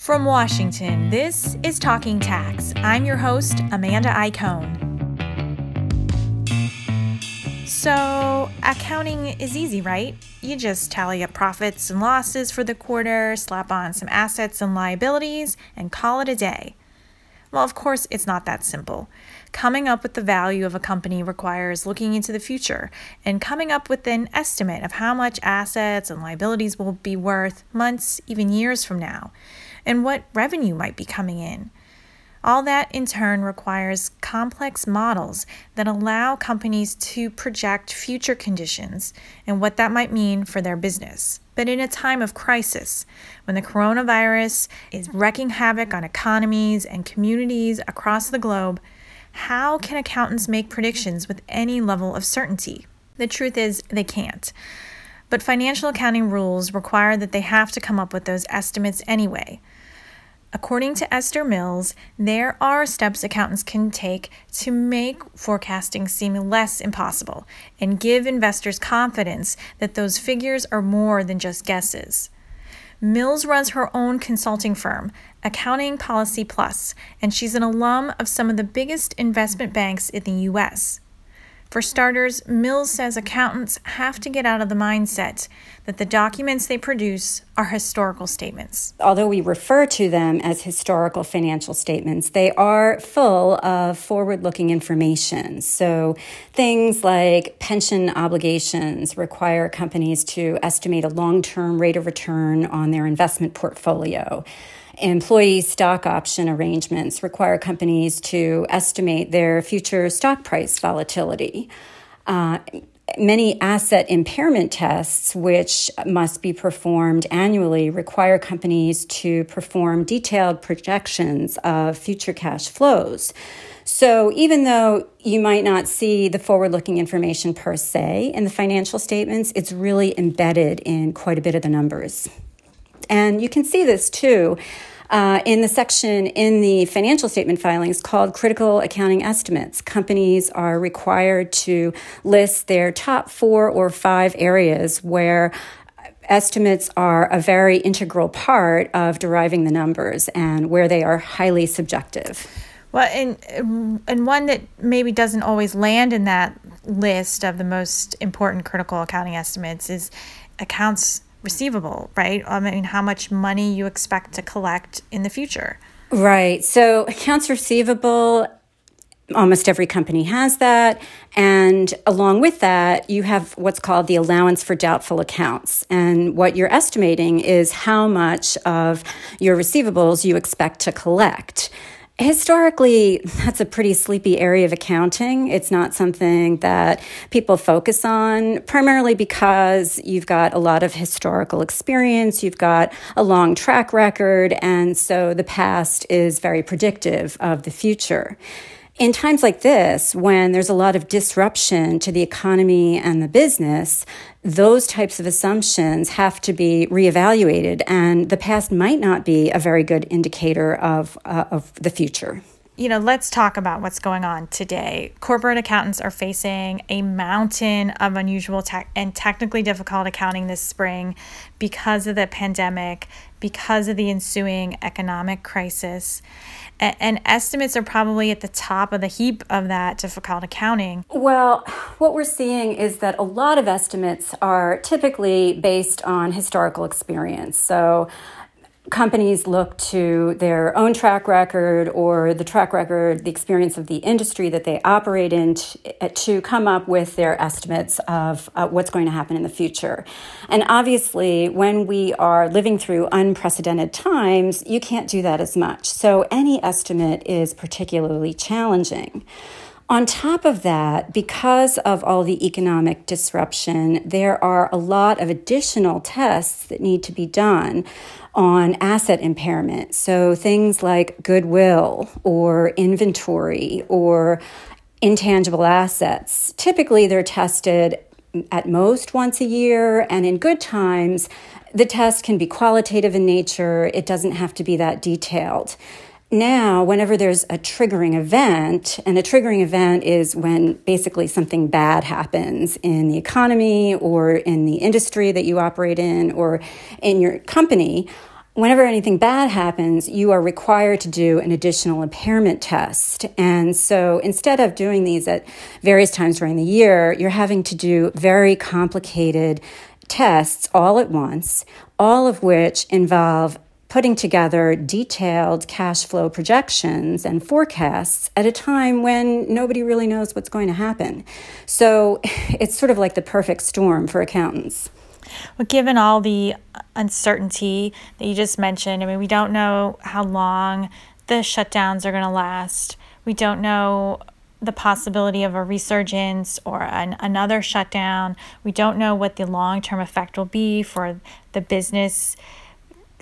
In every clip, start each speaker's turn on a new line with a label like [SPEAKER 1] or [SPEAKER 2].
[SPEAKER 1] From Washington, this is Talking Tax. I'm your host, Amanda Iacone. So, accounting is easy, right? You just tally up profits and losses for the quarter, slap on some assets and liabilities, and call it a day. Well, of course, it's not that simple. Coming up with the value of a company requires looking into the future and coming up with an estimate of how much assets and liabilities will be worth months, even years from now, and what revenue might be coming in. All that in turn requires complex models that allow companies to project future conditions and what that might mean for their business. But in a time of crisis, when the coronavirus is wreaking havoc on economies and communities across the globe, how can accountants make predictions with any level of certainty? The truth is, they can't. But financial accounting rules require that they have to come up with those estimates anyway. According to Esther Mills, there are steps accountants can take to make forecasting seem less impossible and give investors confidence that those figures are more than just guesses. Mills runs her own consulting firm, Accounting Policy Plus, and she's an alum of some of the biggest investment banks in the U.S. For starters, Mills says accountants have to get out of the mindset that the documents they produce are historical statements.
[SPEAKER 2] Although we refer to them as historical financial statements, they are full of forward looking information. So things like pension obligations require companies to estimate a long term rate of return on their investment portfolio employee stock option arrangements require companies to estimate their future stock price volatility. Uh, many asset impairment tests, which must be performed annually, require companies to perform detailed projections of future cash flows. So, even though you might not see the forward looking information per se in the financial statements, it's really embedded in quite a bit of the numbers. And you can see this too uh, in the section in the financial statement filings called critical accounting estimates. Companies are required to list their top four or five areas where estimates are a very integral part of deriving the numbers and where they are highly subjective.
[SPEAKER 1] Well, and and one that maybe doesn't always land in that list of the most important critical accounting estimates is accounts receivable, right? I mean, how much money you expect to collect in the future.
[SPEAKER 2] Right. So, accounts receivable, almost every company has that. And along with that, you have what's called the allowance for doubtful accounts. And what you're estimating is how much of your receivables you expect to collect historically, that's a pretty sleepy area of accounting. It's not something that people focus on, primarily because you've got a lot of historical experience, you've got a long track record, and so the past is very predictive of the future in times like this, when there's a lot of disruption to the economy and the business, those types of assumptions have to be reevaluated, and the past might not be a very good indicator of, uh, of the future
[SPEAKER 1] you know, let's talk about what's going on today. Corporate accountants are facing a mountain of unusual te- and technically difficult accounting this spring because of the pandemic, because of the ensuing economic crisis. A- and estimates are probably at the top of the heap of that difficult accounting.
[SPEAKER 2] Well, what we're seeing is that a lot of estimates are typically based on historical experience. So, companies look to their own track record or the track record, the experience of the industry that they operate in to, to come up with their estimates of uh, what's going to happen in the future. And obviously, when we are living through unprecedented times, you can't do that as much. So any estimate is particularly challenging. On top of that, because of all the economic disruption, there are a lot of additional tests that need to be done on asset impairment. So things like goodwill or inventory or intangible assets. Typically, they're tested at most once a year, and in good times, the test can be qualitative in nature. It doesn't have to be that detailed now, whenever there's a triggering event, and a triggering event is when basically something bad happens in the economy or in the industry that you operate in or in your company, whenever anything bad happens, you are required to do an additional impairment test. And so instead of doing these at various times during the year, you're having to do very complicated tests all at once, all of which involve putting together detailed cash flow projections and forecasts at a time when nobody really knows what's going to happen. So it's sort of like the perfect storm for accountants.
[SPEAKER 1] Well, given all the uncertainty that you just mentioned, I mean, we don't know how long the shutdowns are going to last. We don't know the possibility of a resurgence or an, another shutdown. We don't know what the long term effect will be for the business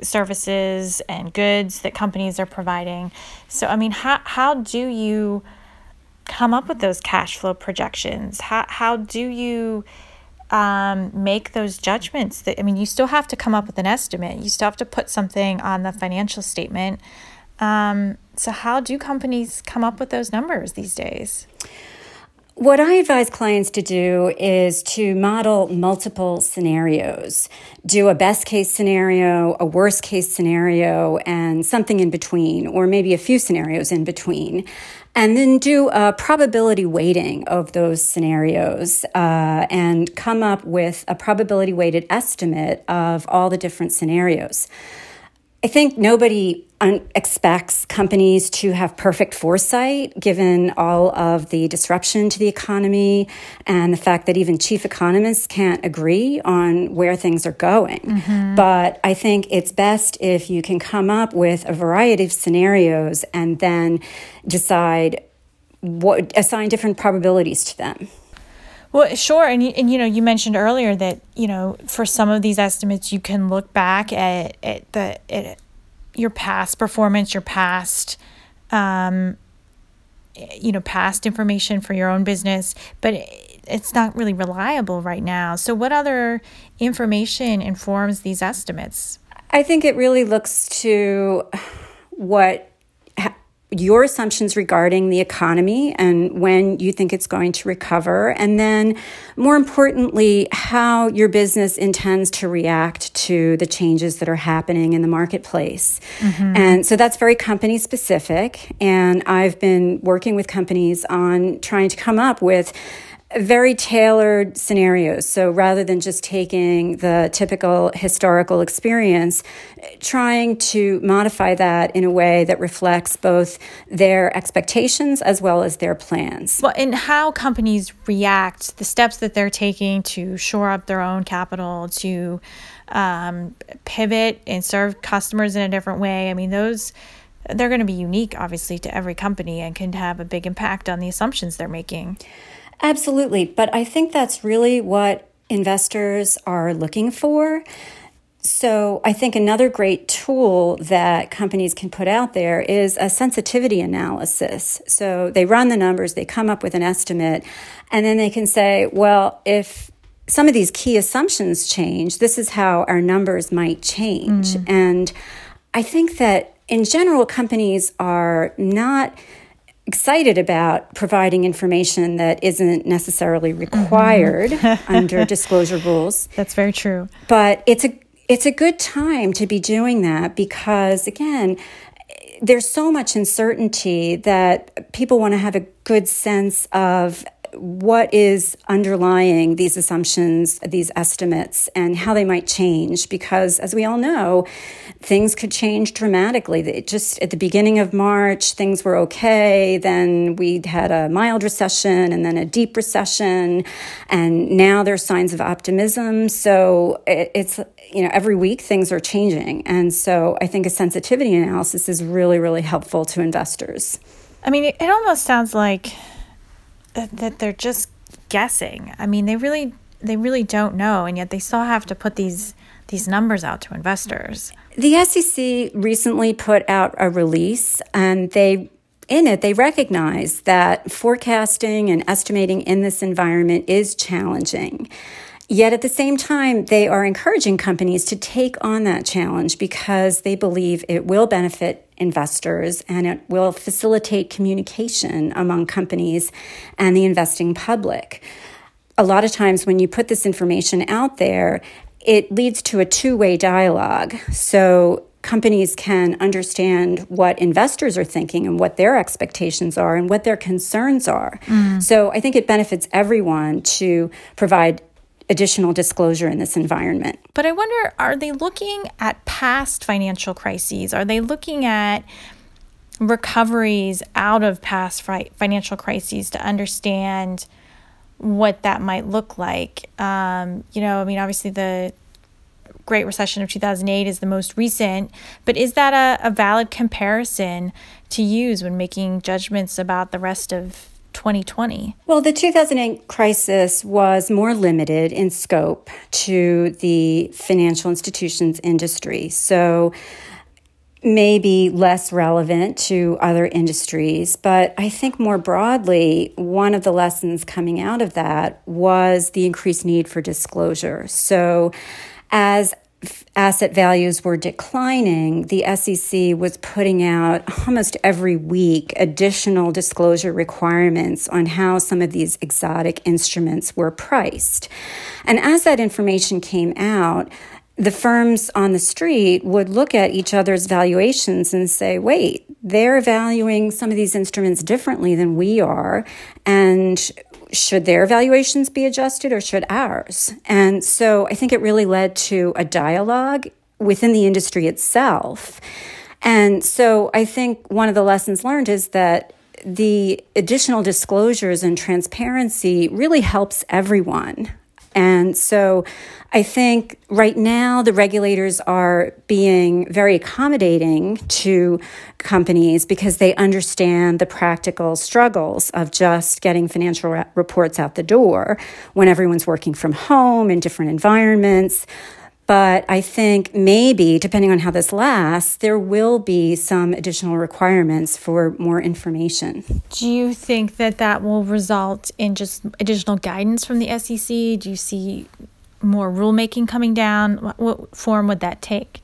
[SPEAKER 1] services and goods that companies are providing. So, I mean, how, how do you come up with those cash flow projections? How, how do you um, make those judgments? That I mean, you still have to come up with an estimate. You still have to put something on the financial statement. Um, so, how do companies come up with those numbers these days?
[SPEAKER 2] What I advise clients to do is to model multiple scenarios. Do a best case scenario, a worst case scenario, and something in between, or maybe a few scenarios in between. And then do a probability weighting of those scenarios uh, and come up with a probability weighted estimate of all the different scenarios. I think nobody expects companies to have perfect foresight given all of the disruption to the economy and the fact that even chief economists can't agree on where things are going. Mm-hmm. But I think it's best if you can come up with a variety of scenarios and then decide what assign different probabilities to them.
[SPEAKER 1] Well, sure, and and you know, you mentioned earlier that you know for some of these estimates, you can look back at at the at your past performance, your past, um, you know, past information for your own business, but it's not really reliable right now. So, what other information informs these estimates?
[SPEAKER 2] I think it really looks to what your assumptions regarding the economy and when you think it's going to recover. And then, more importantly, how your business intends to react to the changes that are happening in the marketplace. Mm-hmm. And so that's very company specific. And I've been working with companies on trying to come up with very tailored scenarios. So rather than just taking the typical historical experience, trying to modify that in a way that reflects both their expectations as well as their plans.
[SPEAKER 1] Well, and how companies react, the steps that they're taking to shore up their own capital, to um, pivot and serve customers in a different way. I mean, those they're going to be unique, obviously, to every company and can have a big impact on the assumptions they're making.
[SPEAKER 2] Absolutely. But I think that's really what investors are looking for. So, I think another great tool that companies can put out there is a sensitivity analysis. So, they run the numbers, they come up with an estimate, and then they can say, well, if some of these key assumptions change, this is how our numbers might change. Mm. And I think that in general, companies are not excited about providing information that isn't necessarily required mm-hmm. under disclosure rules.
[SPEAKER 1] That's very true.
[SPEAKER 2] But it's a it's a good time to be doing that because again, there's so much uncertainty that people want to have a good sense of what is underlying these assumptions, these estimates, and how they might change. Because as we all know, things could change dramatically. It just at the beginning of March, things were okay. Then we had a mild recession and then a deep recession. And now there's signs of optimism. So it, it's, you know, every week things are changing. And so I think a sensitivity analysis is really, really helpful to investors.
[SPEAKER 1] I mean, it almost sounds like that, that they're just guessing. I mean, they really they really don't know, and yet they still have to put these these numbers out to investors.
[SPEAKER 2] The SEC recently put out a release, and they in it, they recognize that forecasting and estimating in this environment is challenging. Yet at the same time, they are encouraging companies to take on that challenge because they believe it will benefit investors and it will facilitate communication among companies and the investing public. A lot of times, when you put this information out there, it leads to a two way dialogue. So companies can understand what investors are thinking and what their expectations are and what their concerns are. Mm. So I think it benefits everyone to provide additional disclosure in this environment.
[SPEAKER 1] But I wonder are they looking at past financial crises? Are they looking at recoveries out of past financial crises to understand what that might look like? Um, you know, I mean, obviously the Great Recession of 2008 is the most recent, but is that a, a valid comparison to use when making judgments about the rest of 2020?
[SPEAKER 2] Well, the 2008 crisis was more limited in scope to the financial institutions industry. So, maybe less relevant to other industries, but I think more broadly, one of the lessons coming out of that was the increased need for disclosure. So, as asset values were declining, the SEC was putting out almost every week additional disclosure requirements on how some of these exotic instruments were priced. And as that information came out, the firms on the street would look at each other's valuations and say, wait, they're valuing some of these instruments differently than we are. And should their valuations be adjusted or should ours? And so I think it really led to a dialogue within the industry itself. And so I think one of the lessons learned is that the additional disclosures and transparency really helps everyone. And so I think right now the regulators are being very accommodating to companies because they understand the practical struggles of just getting financial reports out the door when everyone's working from home in different environments. But I think maybe, depending on how this lasts, there will be some additional requirements for more information.
[SPEAKER 1] Do you think that that will result in just additional guidance from the SEC? Do you see more rulemaking coming down? What, what form would that take?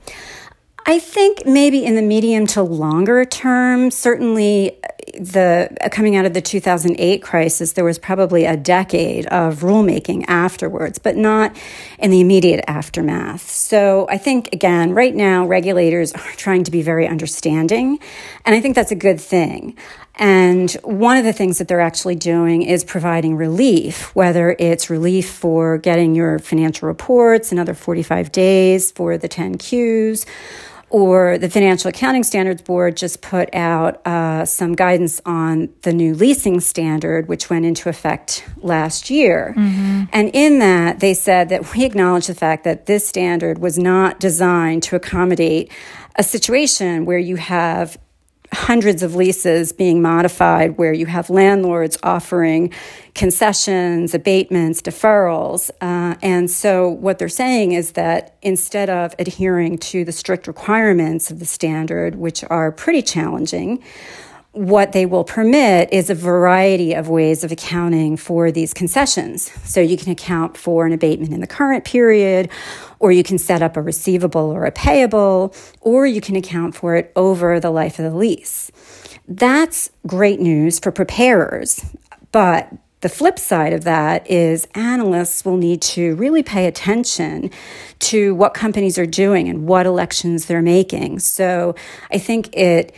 [SPEAKER 2] I think maybe in the medium to longer term, certainly the uh, coming out of the 2008 crisis, there was probably a decade of rulemaking afterwards, but not in the immediate aftermath. So I think, again, right now, regulators are trying to be very understanding, and I think that's a good thing. And one of the things that they're actually doing is providing relief, whether it's relief for getting your financial reports another 45 days for the 10 Qs, or the Financial Accounting Standards Board just put out uh, some guidance on the new leasing standard, which went into effect last year. Mm-hmm. And in that, they said that we acknowledge the fact that this standard was not designed to accommodate a situation where you have hundreds of leases being modified where you have landlords offering concessions, abatements, deferrals. Uh, and so what they're saying is that instead of adhering to the strict requirements of the standard, which are pretty challenging, what they will permit is a variety of ways of accounting for these concessions. So you can account for an abatement in the current period, or you can set up a receivable or a payable, or you can account for it over the life of the lease. That's great news for preparers, but the flip side of that is analysts will need to really pay attention to what companies are doing and what elections they're making. So I think it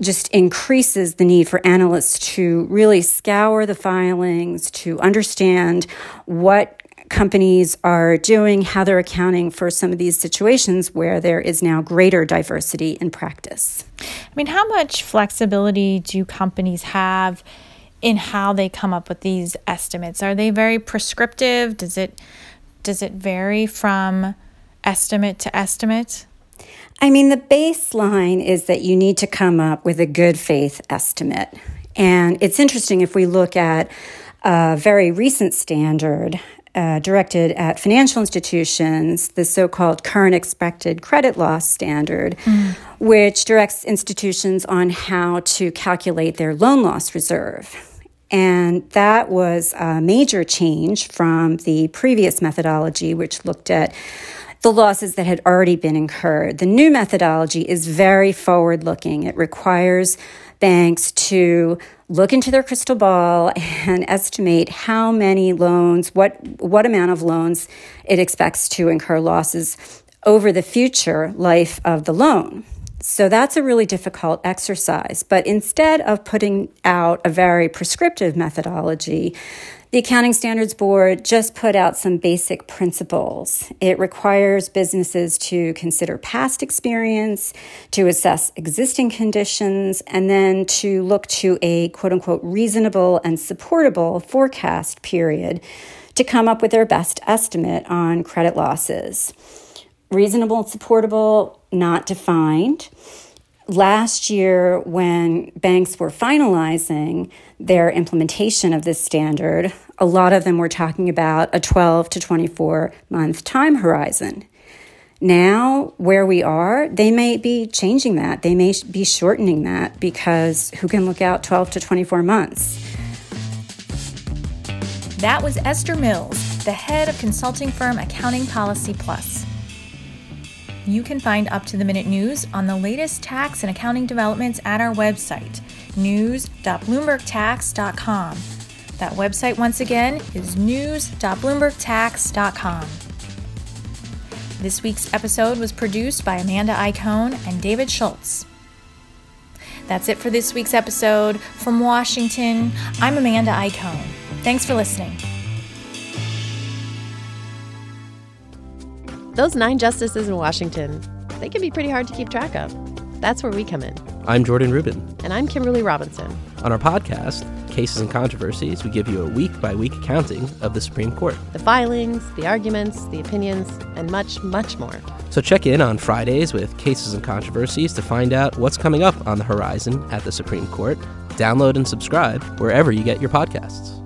[SPEAKER 2] just increases the need for analysts to really scour the filings, to understand what companies are doing, how they're accounting for some of these situations where there is now greater diversity in practice.
[SPEAKER 1] I mean, how much flexibility do companies have in how they come up with these estimates? Are they very prescriptive? Does it does it vary from estimate to estimate?
[SPEAKER 2] I mean, the baseline is that you need to come up with a good faith estimate. And it's interesting if we look at a very recent standard uh, directed at financial institutions, the so called current expected credit loss standard, mm. which directs institutions on how to calculate their loan loss reserve. And that was a major change from the previous methodology, which looked at the losses that had already been incurred. The new methodology is very forward looking. It requires banks to look into their crystal ball and estimate how many loans, what, what amount of loans it expects to incur losses over the future life of the loan. So that's a really difficult exercise. But instead of putting out a very prescriptive methodology, the Accounting Standards Board just put out some basic principles. It requires businesses to consider past experience, to assess existing conditions, and then to look to a quote unquote reasonable and supportable forecast period to come up with their best estimate on credit losses. Reasonable and supportable, not defined last year, when banks were finalizing their implementation of this standard, a lot of them were talking about a 12 to 24 month time horizon. Now, where we are, they may be changing that. They may be shortening that because who can look out 12 to 24 months?
[SPEAKER 1] That was Esther Mills, the head of consulting firm Accounting Policy Plus. You can find up to the minute news on the latest tax and accounting developments at our website, news.bloombergtax.com. That website, once again, is news.bloombergtax.com. This week's episode was produced by Amanda Iacone and David Schultz. That's it for this week's episode. From Washington, I'm Amanda Iacone. Thanks for listening.
[SPEAKER 3] Those nine justices in Washington, they can be pretty hard to keep track of. That's where we come in.
[SPEAKER 4] I'm Jordan Rubin.
[SPEAKER 3] And I'm Kimberly Robinson.
[SPEAKER 4] On our podcast, Cases and Controversies, we give you a week by week accounting of the Supreme Court.
[SPEAKER 3] The filings, the arguments, the opinions, and much, much more.
[SPEAKER 4] So check in on Fridays with Cases and Controversies to find out what's coming up on the horizon at the Supreme Court. Download and subscribe wherever you get your podcasts.